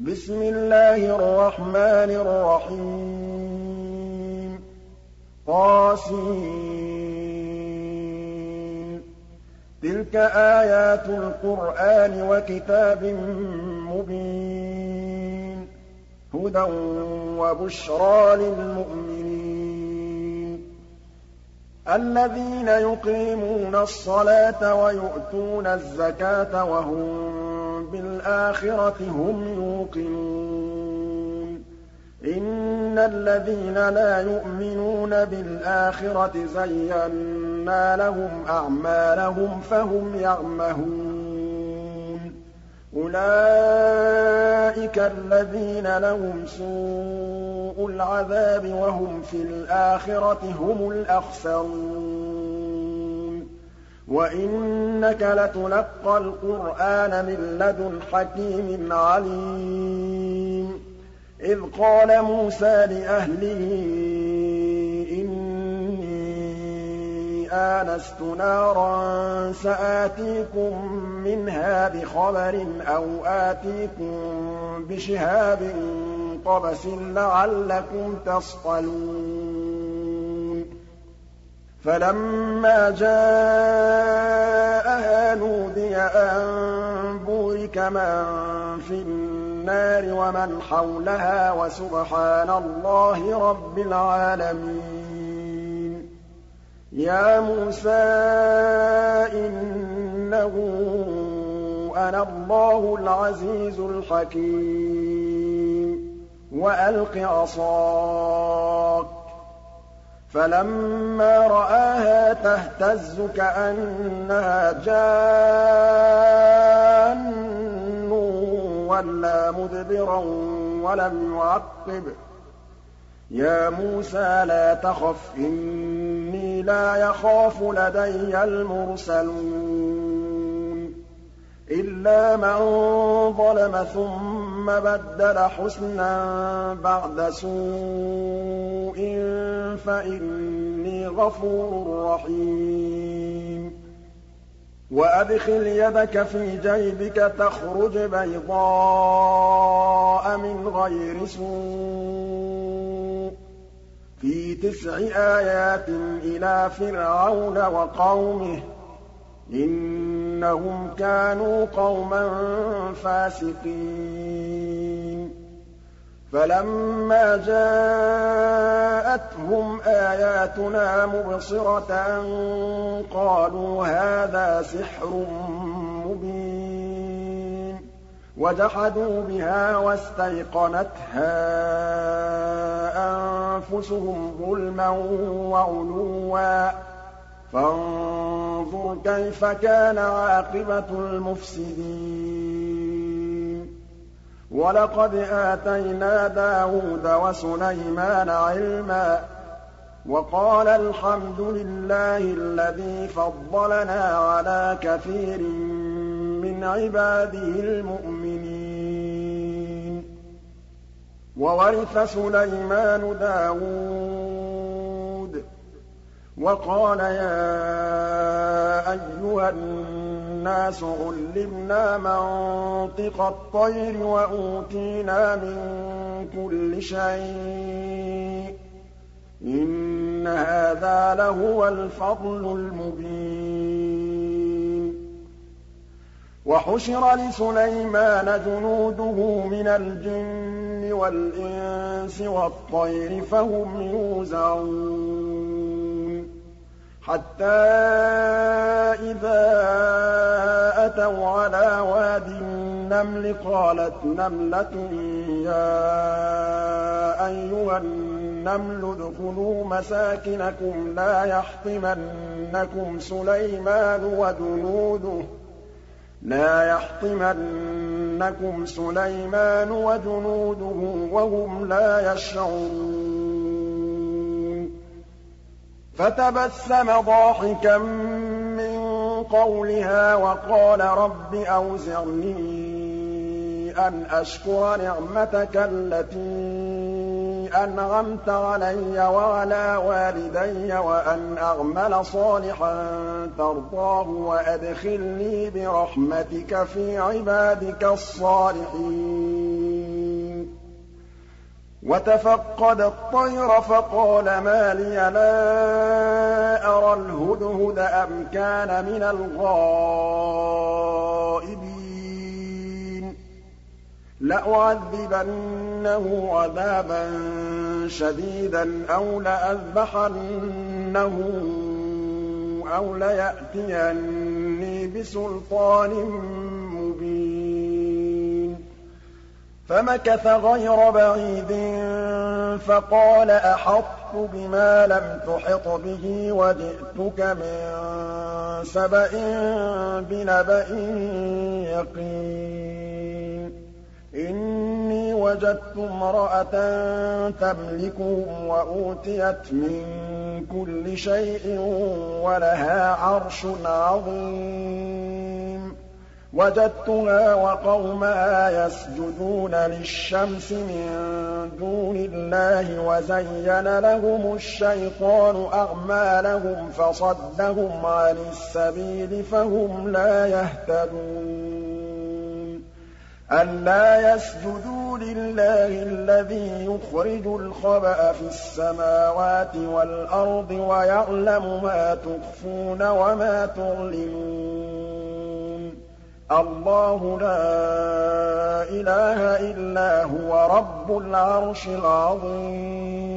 بِسْمِ اللَّهِ الرَّحْمَٰنِ الرَّحِيمِ. طس تِلْكَ آيَاتُ الْقُرْآنِ وَكِتَابٍ مُّبِينٍ. هُدًى وَبُشْرَىٰ لِلْمُؤْمِنِينَ. الَّذِينَ يُقِيمُونَ الصَّلَاةَ وَيُؤْتُونَ الزَّكَاةَ وَهُم بِالْآخِرَةِ هُمْ يُوقِنُونَ. إِنَّ الَّذِينَ لَا يُؤْمِنُونَ بِالْآخِرَةِ زَيَّنَّا لَهُمْ أَعْمَالَهُمْ فَهُمْ يَعْمَهُونَ. أُولَٰئِكَ الَّذِينَ لَهُمْ سُوءُ الْعَذَابِ وَهُمْ فِي الْآخِرَةِ هُمُ الْأَخْسَرُونَ. وَإِنَّكَ لَتُلَقَّى الْقُرْآنَ مِن لَّدُنْ حَكِيمٍ عَلِيمٍ. إِذْ قَالَ مُوسَىٰ لِأَهْلِهِ إِنِّي آنَسْتُ نَارًا سَآتِيكُم مِّنْهَا بِخَبَرٍ أَوْ آتِيكُم بِشِهَابٍ قَبَسٍ لَّعَلَّكُمْ تَصْطَلُونَ. فَلَمَّا جَاءَهَا نُودِيَ أَن بُورِكَ مَن فِي النَّارِ وَمَنْ حَوْلَهَا وَسُبْحَانَ اللَّهِ رَبِّ الْعَالَمِينَ. يَا مُوسَىٰ إِنَّهُ أَنَا اللَّهُ الْعَزِيزُ الْحَكِيمُ. وَأَلْقِ عَصَاكَ ۖ. فَلَمَّا رَآهَا تَهْتَزُّ كَأَنَّهَا جَانٌّ وَلَّىٰ مُدْبِرًا وَلَمْ يُعَقِّبْ ۚ. يَا مُوسَىٰ لَا تَخَفْ إِنِّي لَا يَخَافُ لَدَيَّ الْمُرْسَلُونَ. إِلَّا مَن ظَلَمَ ثُمَّ بَدَّلَ حُسْنًا بَعْدَ سُوءٍ فَإِنِّي غَفُورٌ رَّحِيمٌ. وَأَدْخِلْ يَدَكَ فِي جَيْبِكَ تَخْرُجْ بَيْضَاءَ مِنْ غَيْرِ سُوءٍ ۖ. فِي تِسْعِ آيَاتٍ إِلَىٰ فِرْعَوْنَ وَقَوْمِهِ ۚ إِنَّهُمْ كَانُوا قَوْمًا فَاسِقِينَ. فَلَمَّا جَاءَتْهُمْ آيَاتُنَا مُبْصِرَةً قَالُوا هَٰذَا سِحْرٌ مُّبِينٌ. وَجَحَدُوا بِهَا وَاسْتَيْقَنَتْهَا أَنفُسُهُمْ ظُلْمًا وَعُلُوًّا ۚ. فَانظُرْ كَيْفَ كَانَ عَاقِبَةُ الْمُفْسِدِينَ وَلَقَدْ آتَيْنَا دَاوُودَ وَسُلَيْمَانَ عِلْمًا ۖ وَقَالَا الْحَمْدُ لِلَّهِ الَّذِي فَضَّلَنَا عَلَىٰ كَثِيرٍ مِّنْ عِبَادِهِ الْمُؤْمِنِينَ وَوَرِثَ سُلَيْمَانُ دَاوُودَ ۖ وَقَالَ يَا أَيُّهَا النَّاسُ عُلِّمْنَا مَنطِقَ الطَّيْرِ وَأُوتِينَا مِن كُلِّ شَيْءٍ ۖ إِنَّ هَٰذَا لَهُوَ الْفَضْلُ الْمُبِينُ. وَحُشِرَ لِسُلَيْمَانَ جُنُودُهُ مِنَ الْجِنِّ وَالْإِنسِ وَالطَّيْرِ فَهُمْ يُوزَعُونَ. حَتَّىٰ إِذَا أَتَوْا عَلَىٰ وَادِ النَّمْلِ قَالَتْ نَمْلَةٌ يَا أَيُّهَا النَّمْلُ ادْخُلُوا مَسَاكِنَكُمْ لَا يَحْطِمَنَّكُمْ سُلَيْمَانُ وَجُنُودُهُ لَا يَحْطِمَنَّكُمْ سُلَيْمَانُ وَجُنُودُهُ وَهُمْ لَا يَشْعُرُونَ فَتَبَسَّمَ ضَاحِكًا مِّن قَوْلِهَا وَقَالَ رَبِّ أَوْزِعْنِي أَنْ أَشْكُرَ نِعْمَتَكَ الَّتِي أَنْعَمْتَ عَلَيَّ وَعَلَىٰ وَالِدَيَّ وَأَنْ أَعْمَلَ صَالِحًا تَرْضَاهُ وَأَدْخِلْنِي بِرَحْمَتِكَ فِي عِبَادِكَ الصَّالِحِينَ. وَتَفَقَّدَ الطَّيْرَ فَقَالَ مَا لِيَ لَا أَرَى الْهُدْهُدَ أَمْ كَانَ مِنَ الْغَائِبِينَ. لَأُعَذِّبَنَّهُ عَذَابًا شَدِيدًا أَوْ لَأَذْبَحَنَّهُ أَوْ لَيَأْتِيَنِّي بِسُلْطَانٍ فَمَكَثَ غَيْرَ بَعِيدٍ فَقَالَ أَحَطتُ بِمَا لَمْ تُحِطْ بِهِ وَجِئْتُكَ مِن سَبَإٍ بِنَبَإٍ يَقِينٍ. إِنِّي وَجَدتُّ امْرَأَةً تَمْلِكُهُمْ وَأُوتِيَتْ مِن كُلِّ شَيْءٍ وَلَهَا عَرْشٌ عَظِيمٌ. وَجَدتُّهَا وَقَوْمَهَا يَسْجُدُونَ لِلشَّمْسِ مِن دُونِ اللَّهِ وَزَيَّنَ لَهُمُ الشَّيْطَانُ أَعْمَالَهُمْ فَصَدَّهُمْ عَنِ السَّبِيلِ فَهُمْ لَا يَهْتَدُونَ. أَلَّا يَسْجُدُوا لِلَّهِ الَّذِي يُخْرِجُ الْخَبَءَ فِي السَّمَاوَاتِ وَالْأَرْضِ وَيَعْلَمُ مَا تُخْفُونَ وَمَا تُعْلِنُونَ. اللَّهُ لَا إِلَٰهَ إِلَّا هُوَ رَبُّ الْعَرْشِ الْعَظِيمِ.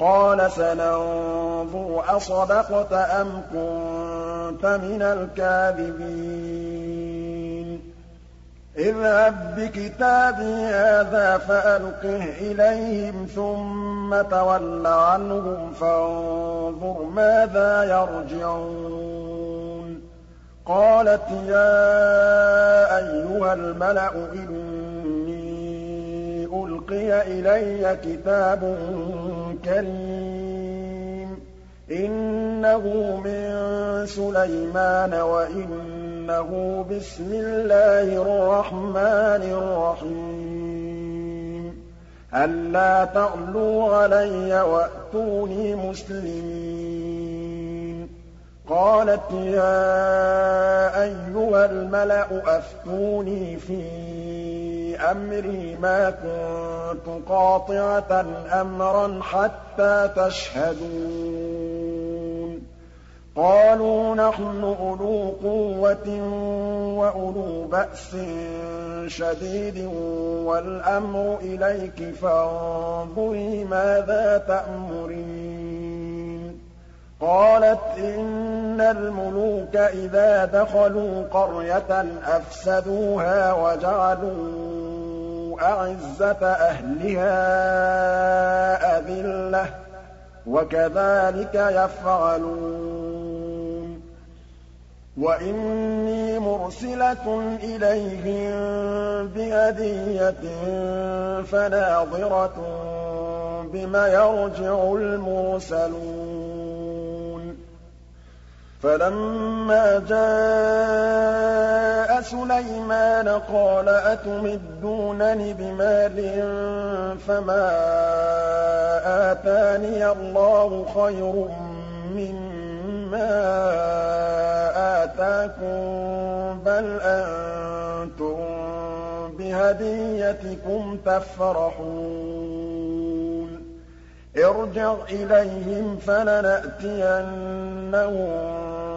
قَالَ سَنَنظُرُ أَصَدَقْتَ أَمْ كُنتَ مِنَ الْكَاذِبِينَ. اذْهَب بِّكِتَابِي هَٰذَا فَأَلْقِهْ إِلَيْهِمْ ثُمَّ تَوَلَّ عَنْهُمْ فَانظُرْ مَاذَا يَرْجِعُونَ. قَالَتْ يَا أَيُّهَا الْمَلَأُ إِنِّي أُلْقِيَ إِلَيَّ كِتَابٌ كَرِيمٌ إِنَّهُ مِن سُلَيْمَانَ وَإِنَّهُ بِسْمِ اللَّهِ الرَّحْمَٰنِ الرَّحِيمِ. أَلَّا تَعْلُوا عَلَيَّ وَأْتُونِي مُسْلِمِينَ. قَالَتْ يَا أَيُّهَا الْمَلَأُ أَفْتُونِي فِي أَمْرِي مَا كُنتُ قَاطِعَةً أَمْرًا حَتَّىٰ تَشْهَدُونِ. قَالُوا نَحْنُ أُولُو قُوَّةٍ وَأُولُو بَأْسٍ شَدِيدٍ وَالْأَمْرُ إِلَيْكِ فَانظُرِي مَاذَا تَأْمُرِينَ. قَالَتْ إِنَّ الْمُلُوكَ إِذَا دَخَلُوا قَرْيَةً أَفْسَدُوهَا وَجَعَلُوا أَعِزَّةَ أَهْلِهَا أَذِلَّةً ۖ وَكَذَٰلِكَ يَفْعَلُونَ. وَإِنِّي مُرْسِلَةٌ إِلَيْهِم بِهَدِيَّةٍ فَنَاظِرَةٌ بِمَ يَرْجِعُ الْمُرْسَلُونَ. فَلَمَّا جَاءَ سُلَيْمَانَ قَالَ أَتُمِدُّونَنِ بِمَالٍ فَمَا آتَانِيَ اللَّهُ خَيْرٌ مِّمَّا آتَاكُم بَلْ أَنتُم بِهَدِيَّتِكُمْ تَفْرَحُونَ. ارْجِعْ إِلَيْهِمْ فَلَنَأْتِيَنَّهُم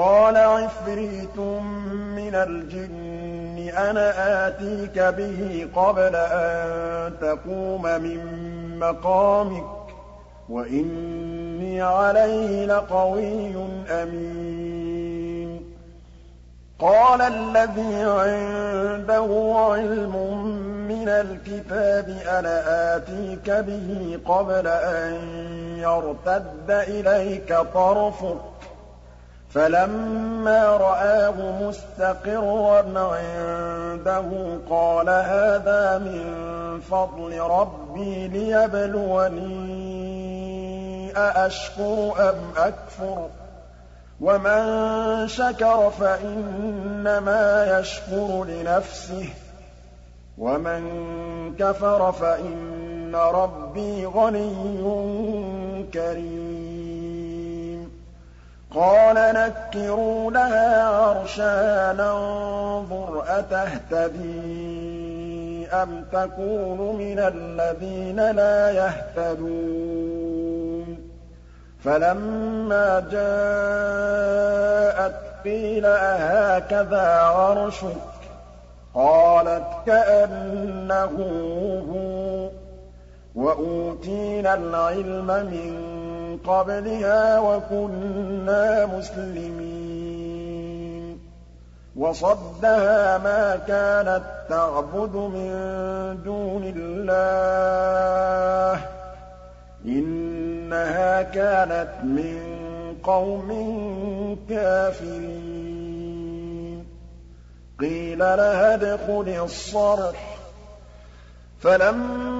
قَالَ عِفْرِيتٌ مِّنَ الْجِنِّ أَنَا آتِيكَ بِهِ قَبْلَ أَن تَقُومَ مِن مَّقَامِكَ ۖ وَإِنِّي عَلَيْهِ لَقَوِيٌّ أَمِينٌ. قَالَ الَّذِي عِندَهُ عِلْمٌ مِّنَ الْكِتَابِ أَنَا آتِيكَ بِهِ قَبْلَ أَن يَرْتَدَّ إِلَيْكَ طَرْفُكَ ۚ. فَلَمَّا رَآهُ مُسْتَقِرًّا عِندَهُ قَالَ هَٰذَا مِن فَضْلِ رَبِّي لِيَبْلُوَنِي أَأَشْكُرُ أَمْ أَكْفُرُ ۖ وَمَن شَكَرَ فَإِنَّمَا يَشْكُرُ لِنَفْسِهِ ۖ وَمَن كَفَرَ فَإِنَّ رَبِّي غَنِيٌّ كَرِيمٌ قَالَ نَكِّرُوا لَهَا عَرْشَهَا نَنظُرْ أَتَهْتَدِي أَمْ تَكُونُ مِنَ الَّذِينَ لَا يَهْتَدُونَ فَلَمَّا جَاءَتْ قِيلَ أَهَٰكَذَا عَرْشُكِ ۖ قَالَتْ كَأَنَّهُ هُوَ ۚ وَأُوتِينَا الْعِلْمَ مِن قَبْلِهَا وَكُنَّا مُسْلِمِينَ. وَصَدَّهَا مَا كَانَت تَّعْبُدُ مِن دُونِ اللَّهِ ۖ. إِنَّهَا كَانَتْ مِن قَوْمٍ كَافِرِينَ. قِيلَ لَهَا ادْخُلِي الصَّرْحَ. فَلَمَّا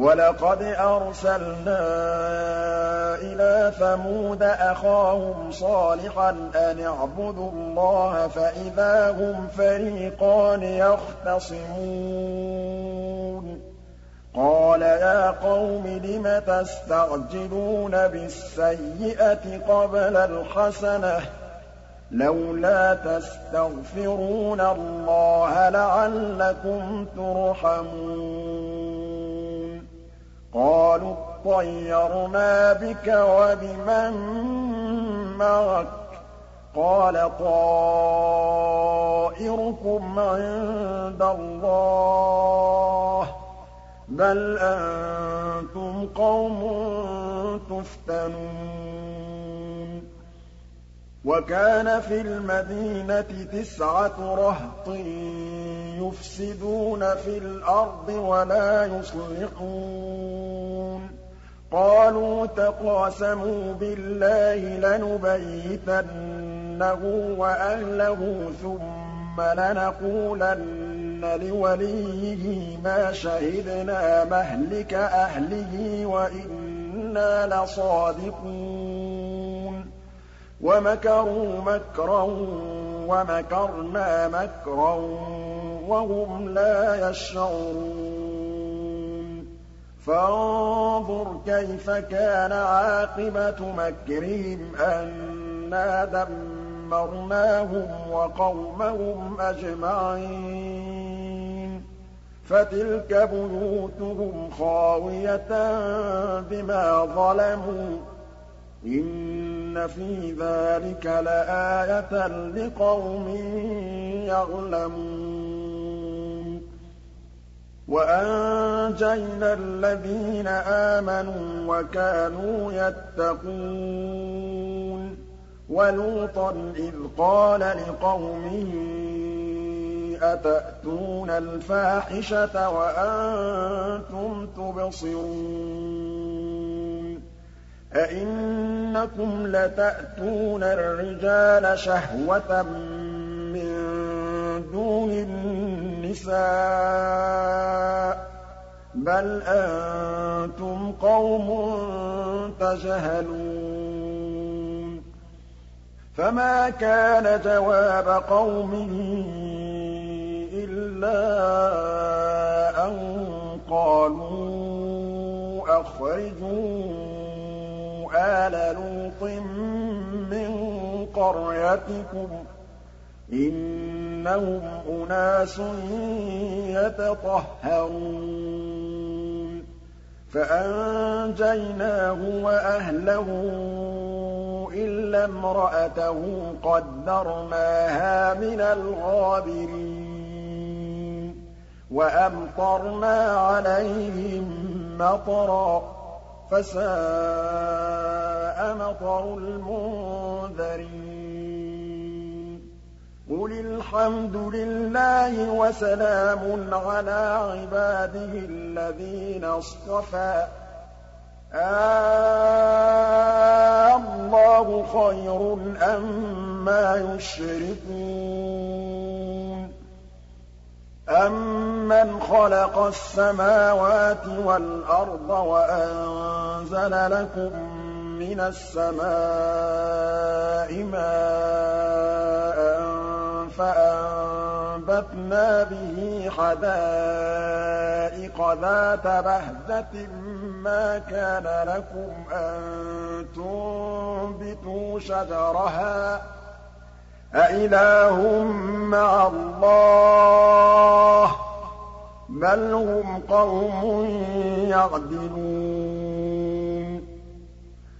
وَلَقَدْ أَرْسَلْنَا إِلَىٰ ثَمُودَ أَخَاهُمْ صَالِحًا أَنِ اعْبُدُوا اللَّهَ فَإِذَا هُمْ فَرِيقَانِ يَخْتَصِمُونَ. قَالَ يَا قَوْمِ لِمَ تَسْتَعْجِلُونَ بِالسَّيِّئَةِ قَبْلَ الْحَسَنَةِ ۖ؟ لَوْلَا تَسْتَغْفِرُونَ اللَّهَ لَعَلَّكُمْ تُرْحَمُونَ. قَالُوا اطَّيَّرْنَا بِكَ وَبِمَن مَّعَكَ ۚ. قَالَ طَائِرُكُمْ عِندَ اللَّهِ ۖ. بَلْ أَنتُمْ قَوْمٌ تُفْتَنُونَ. وَكَانَ فِي الْمَدِينَةِ تِسْعَةُ رَهْطٍ يُفْسِدُونَ فِي الْأَرْضِ وَلَا يُصْلِحُونَ. قَالُوا تَقَاسَمُوا بِاللَّهِ لَنُبَيِّتَنَّهُ وَأَهْلَهُ ثُمَّ لَنَقُولَنَّ لِوَلِيِّهِ مَا شَهِدْنَا مَهْلِكَ أَهْلِهِ وَإِنَّا لَصَادِقُونَ. وَمَكَرُوا مَكْرًا وَمَكَرْنَا مَكْرًا وَهُمْ لَا يَشْعُرُونَ. فَانظُرْ كَيْفَ كَانَ عَاقِبَةُ مَكْرِهِمْ أَنَّا دَمَّرْنَاهُمْ وَقَوْمَهُمْ أَجْمَعِينَ. فَتِلْكَ بُيُوتُهُمْ خَاوِيَةً بِمَا ظَلَمُوا. إِنَّ فِي ذَٰلِكَ لَآيَةً لِّقَوْمٍ يَعْلَمُونَ. وَأَنجَيْنَا الَّذِينَ آمَنُوا وَكَانُوا يَتَّقُونَ وَلُوطًا إِذْ قَالَ لِقَوْمِهِ أَتَأْتُونَ الْفَاحِشَةَ وَأَنتُمْ تُبْصِرُونَ؟ أَئِنَّكُمْ لَتَأْتُونَ الرِّجَالَ شَهْوَةً مِّن دُونِ النِّسَاءِ ۚ؟ بَلْ أَنتُمْ قَوْمٌ تَجْهَلُونَ فَمَا كَانَ جَوَابَ قَوْمِهِ إِلَّا أَن قَالُوا أَخْرِجُوا آلَ لُوطٍ مِّن قَرْيَتِكُمْ ۖ إِنَّهُمْ أُنَاسٌ يَتَطَهَّرُونَ. فَأَنجَيْنَاهُ وَأَهْلَهُ إِلَّا امْرَأَتَهُ قَدَّرْنَاهَا مِنَ الْغَابِرِينَ وَأَمْطَرْنَا عَلَيْهِم مَّطَرًا ۖ فَسَاءَ مَطَرُ الْمُنذَرِينَ. قُلِ الْحَمْدُ لِلَّهِ وَسَلَامٌ عَلَىٰ عِبَادِهِ الَّذِينَ اصْطَفَىٰ. آللَّهُ خَيْرٌ أَمَّا يُشْرِكُونَ. أَمَّنْ خَلَقَ السَّمَاوَاتِ وَالْأَرْضَ وَأَنزَلَ لَكُم مِّنَ السَّمَاءِ مَاءً فَأَنبَتْنَا بِهِ حَدَائِقَ ذَاتَ بَهْجَةٍ مَّا كَانَ لَكُمْ أَن تُنبِتُوا شَجَرَهَا ۗ أَإِلَٰهٌ مَّعَ اللَّهِ ۚ بَلْ هُمْ قَوْمٌ يَعْدِلُونَ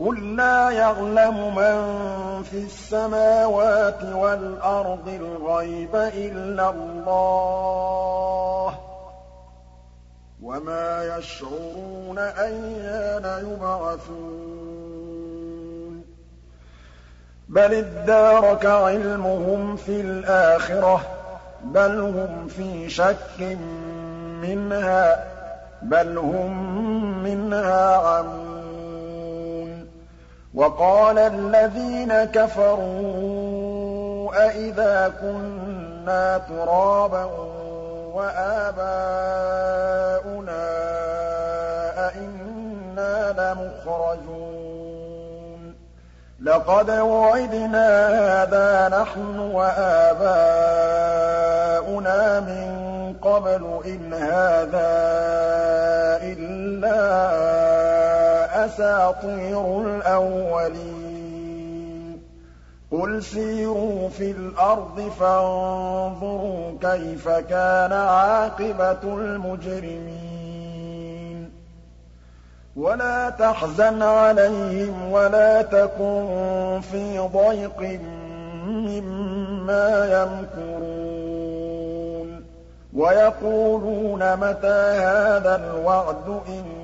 قُل لَّا يَعْلَمُ مَن فِي السَّمَاوَاتِ وَالْأَرْضِ الْغَيْبَ إِلَّا اللَّهُ ۚ وَمَا يَشْعُرُونَ أَيَّانَ يُبْعَثُونَ بَلِ ادَّارَكَ عِلْمُهُمْ فِي الْآخِرَةِ ۚ بَلْ هُمْ فِي شَكٍّ مِّنْهَا ۖ بَلْ هُم مِّنْهَا عَمُونَ وَقَالَ الَّذِينَ كَفَرُوا أَإِذَا كُنَّا تُرَابًا وَآبَاؤُنَا أَئِنَّا لَمُخْرَجُونَ لَقَدْ وُعِدْنَا هَٰذَا نَحْنُ وَآبَاؤُنَا مِن قَبْلُ إِنْ هَٰذَا إِلَّا أَسَاطِيرُ الْأَوَّلِينَ. قُلْ سِيرُوا فِي الْأَرْضِ فَانظُرُوا كَيْفَ كَانَ عَاقِبَةُ الْمُجْرِمِينَ. وَلَا تَحْزَنْ عَلَيْهِمْ وَلَا تَكُن فِي ضَيْقٍ مِّمَّا يَمْكُرُونَ. وَيَقُولُونَ مَتَىٰ هَٰذَا الْوَعْدُ إِن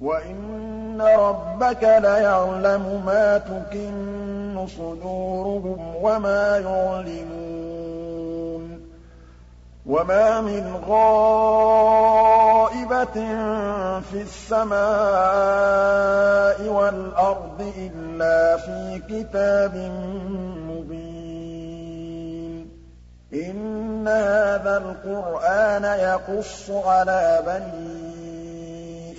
وَإِنَّ رَبَّكَ لَيَعْلَمُ مَا تُكِنُّ صُدُورُهُمْ وَمَا يُعْلِنُونَ وَمَا مِنْ غَائِبَةٍ فِي السَّمَاءِ وَالْأَرْضِ إِلَّا فِي كِتَابٍ مُّبِينٍ إِنَّ هَٰذَا الْقُرْآنَ يَقُصُّ عَلَىٰ بَنِي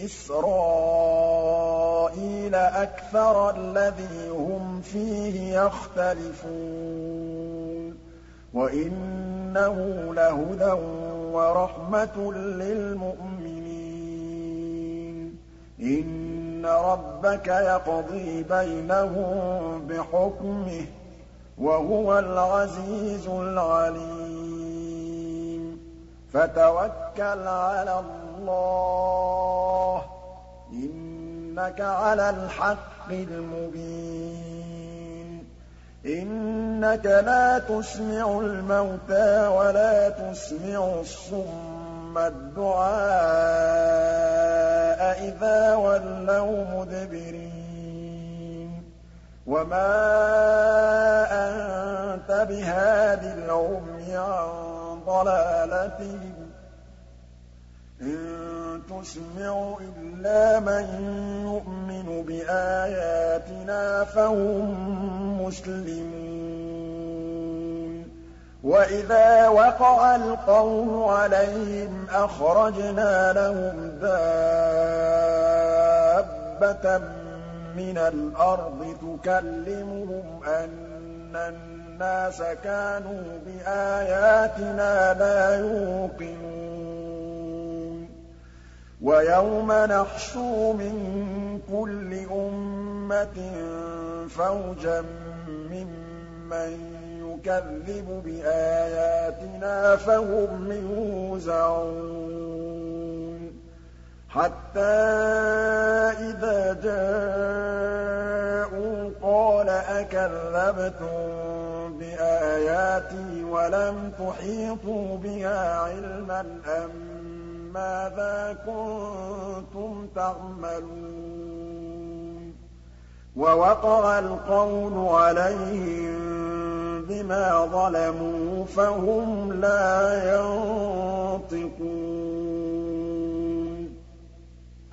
إِسْرَائِيلَ أَكْثَرَ الَّذِي هُمْ فِيهِ يَخْتَلِفُونَ وَإِنَّهُ لَهُدًى وَرَحْمَةٌ لِّلْمُؤْمِنِينَ إِنَّ رَبَّكَ يَقْضِي بَيْنَهُم بِحُكْمِهِ ۚ وَهُوَ الْعَزِيزُ الْعَلِيمُ فَتَوَكَّلْ عَلَى اللَّهِ ۖ إِنَّكَ عَلَى الْحَقِّ الْمُبِينِ. إِنَّكَ لَا تُسْمِعُ الْمَوْتَىٰ وَلَا تُسْمِعُ الصُّمَّ الدُّعَاءَ إِذَا وَلَّوْا مُدْبِرِينَ. وَمَا أَنتَ بِهَادِ الْعُمْيِ عَن ضَلَالَتِهِمْ ۖ. إِن تُسْمِعُ إِلَّا مَن يُؤْمِنُ بِآيَاتِنَا فَهُم مُّسْلِمُونَ. وَإِذَا وَقَعَ الْقَوْلُ عَلَيْهِمْ أَخْرَجْنَا لَهُمْ دَابَّةً مِّنَ الْأَرْضِ تُكَلِّمُهُمْ أَنَّ النَّاسَ كَانُوا بِآيَاتِنَا لَا يُوقِنُونَ. وَيَوْمَ نَحْشُرُ مِن كُلِّ أُمَّةٍ فَوْجًا مِّمَّن يُكَذِّبُ بِآيَاتِنَا فَهُمْ يُوزَعُونَ حَتَّىٰ إِذَا جَاءُوا قَالَ أَكَذَّبْتُم بِآيَاتِي وَلَمْ تُحِيطُوا بِهَا عِلْمًا أَم مَّاذَا كُنتُمْ تَعْمَلُونَ وَوَقَعَ الْقَوْلُ عَلَيْهِم بِمَا ظَلَمُوا فَهُمْ لَا يَنطِقُونَ.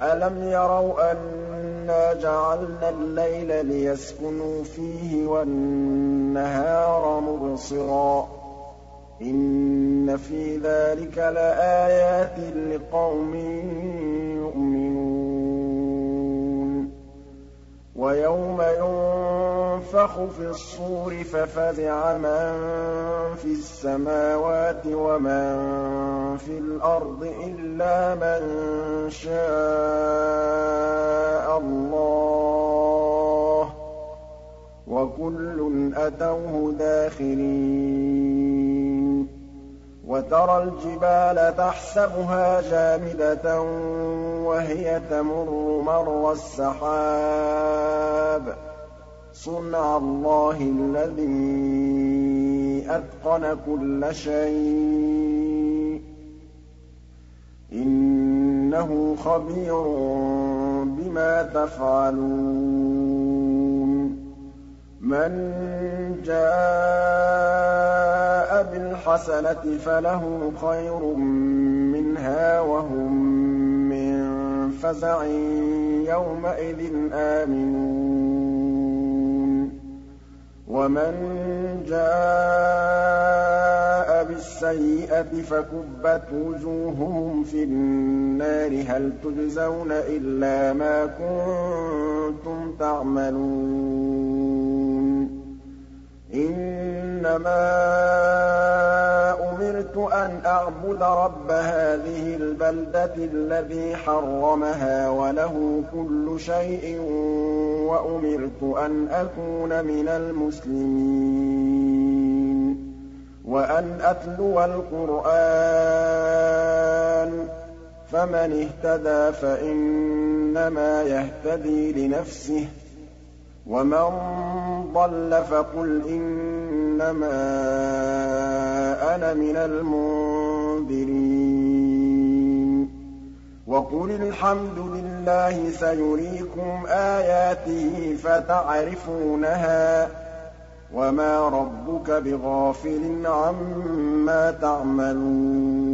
أَلَمْ يَرَوْا أَنَّا جَعَلْنَا اللَّيْلَ لِيَسْكُنُوا فِيهِ وَالنَّهَارَ مُبْصِرًا ۚ إِنَّ فِي ذَٰلِكَ لَآيَاتٍ لِّقَوْمٍ يُؤْمِنُونَ وَيَوْمَ يُنفَخُ فِي الصُّورِ فَفَزِعَ مَن فِي السَّمَاوَاتِ وَمَن فِي الْأَرْضِ إِلَّا مَن شَاءَ اللَّهُ ۖ وَكُلٌّ أَتَوْهُ دَاخِرِينَ وَتَرَى الْجِبَالَ تَحْسَبُهَا جَامِدَةً وَهِيَ تَمُرُّ مَرَّ السَّحَابِ ۚ. صُنْعَ اللَّهِ الَّذِي أَتْقَنَ كُلَّ شَيْءٍ ۚ. إِنَّهُ خَبِيرٌ بِمَا تَفْعَلُونَ. مَن جَاءَ بِالْحَسَنَةِ فَلَهُ خَيْرٌ مِّنْهَا وَهُم مِّن فَزَعٍ يَوْمَئِذٍ آمِنُونَ. وَمَن جَاءَ بِالسَّيِّئَةِ فَكُبَّتْ وُجُوهُهُمْ فِي النَّارِ. هَلْ تُجْزَوْنَ إِلَّا مَا كُنتُمْ تَعْمَلُونَ؟ إِنَّمَا أُمِرْتُ أَنْ أَعْبُدَ رَبَّ هَٰذِهِ الْبَلْدَةِ الَّذِي حَرَّمَهَا وَلَهُ كُلُّ شَيْءٍ وَأُمِرْتُ أَنْ أَكُونَ مِنَ الْمُسْلِمِينَ وَأَنْ أَتْلُوَ الْقُرْآنَ ۖ فَمَنِ اهْتَدَىٰ فَإِنَّمَا يَهْتَدِي لِنَفْسِهِ ۖ وَمَن ضَلَّ فَقُلْ إِنَّمَا أَنَا مِنَ الْمُنذِرِينَ. وَقُلِ الْحَمْدُ لِلَّهِ سَيُرِيكُمْ آيَاتِهِ فَتَعْرِفُونَهَا ۚ وَمَا رَبُّكَ بِغَافِلٍ عَمَّا تَعْمَلُونَ.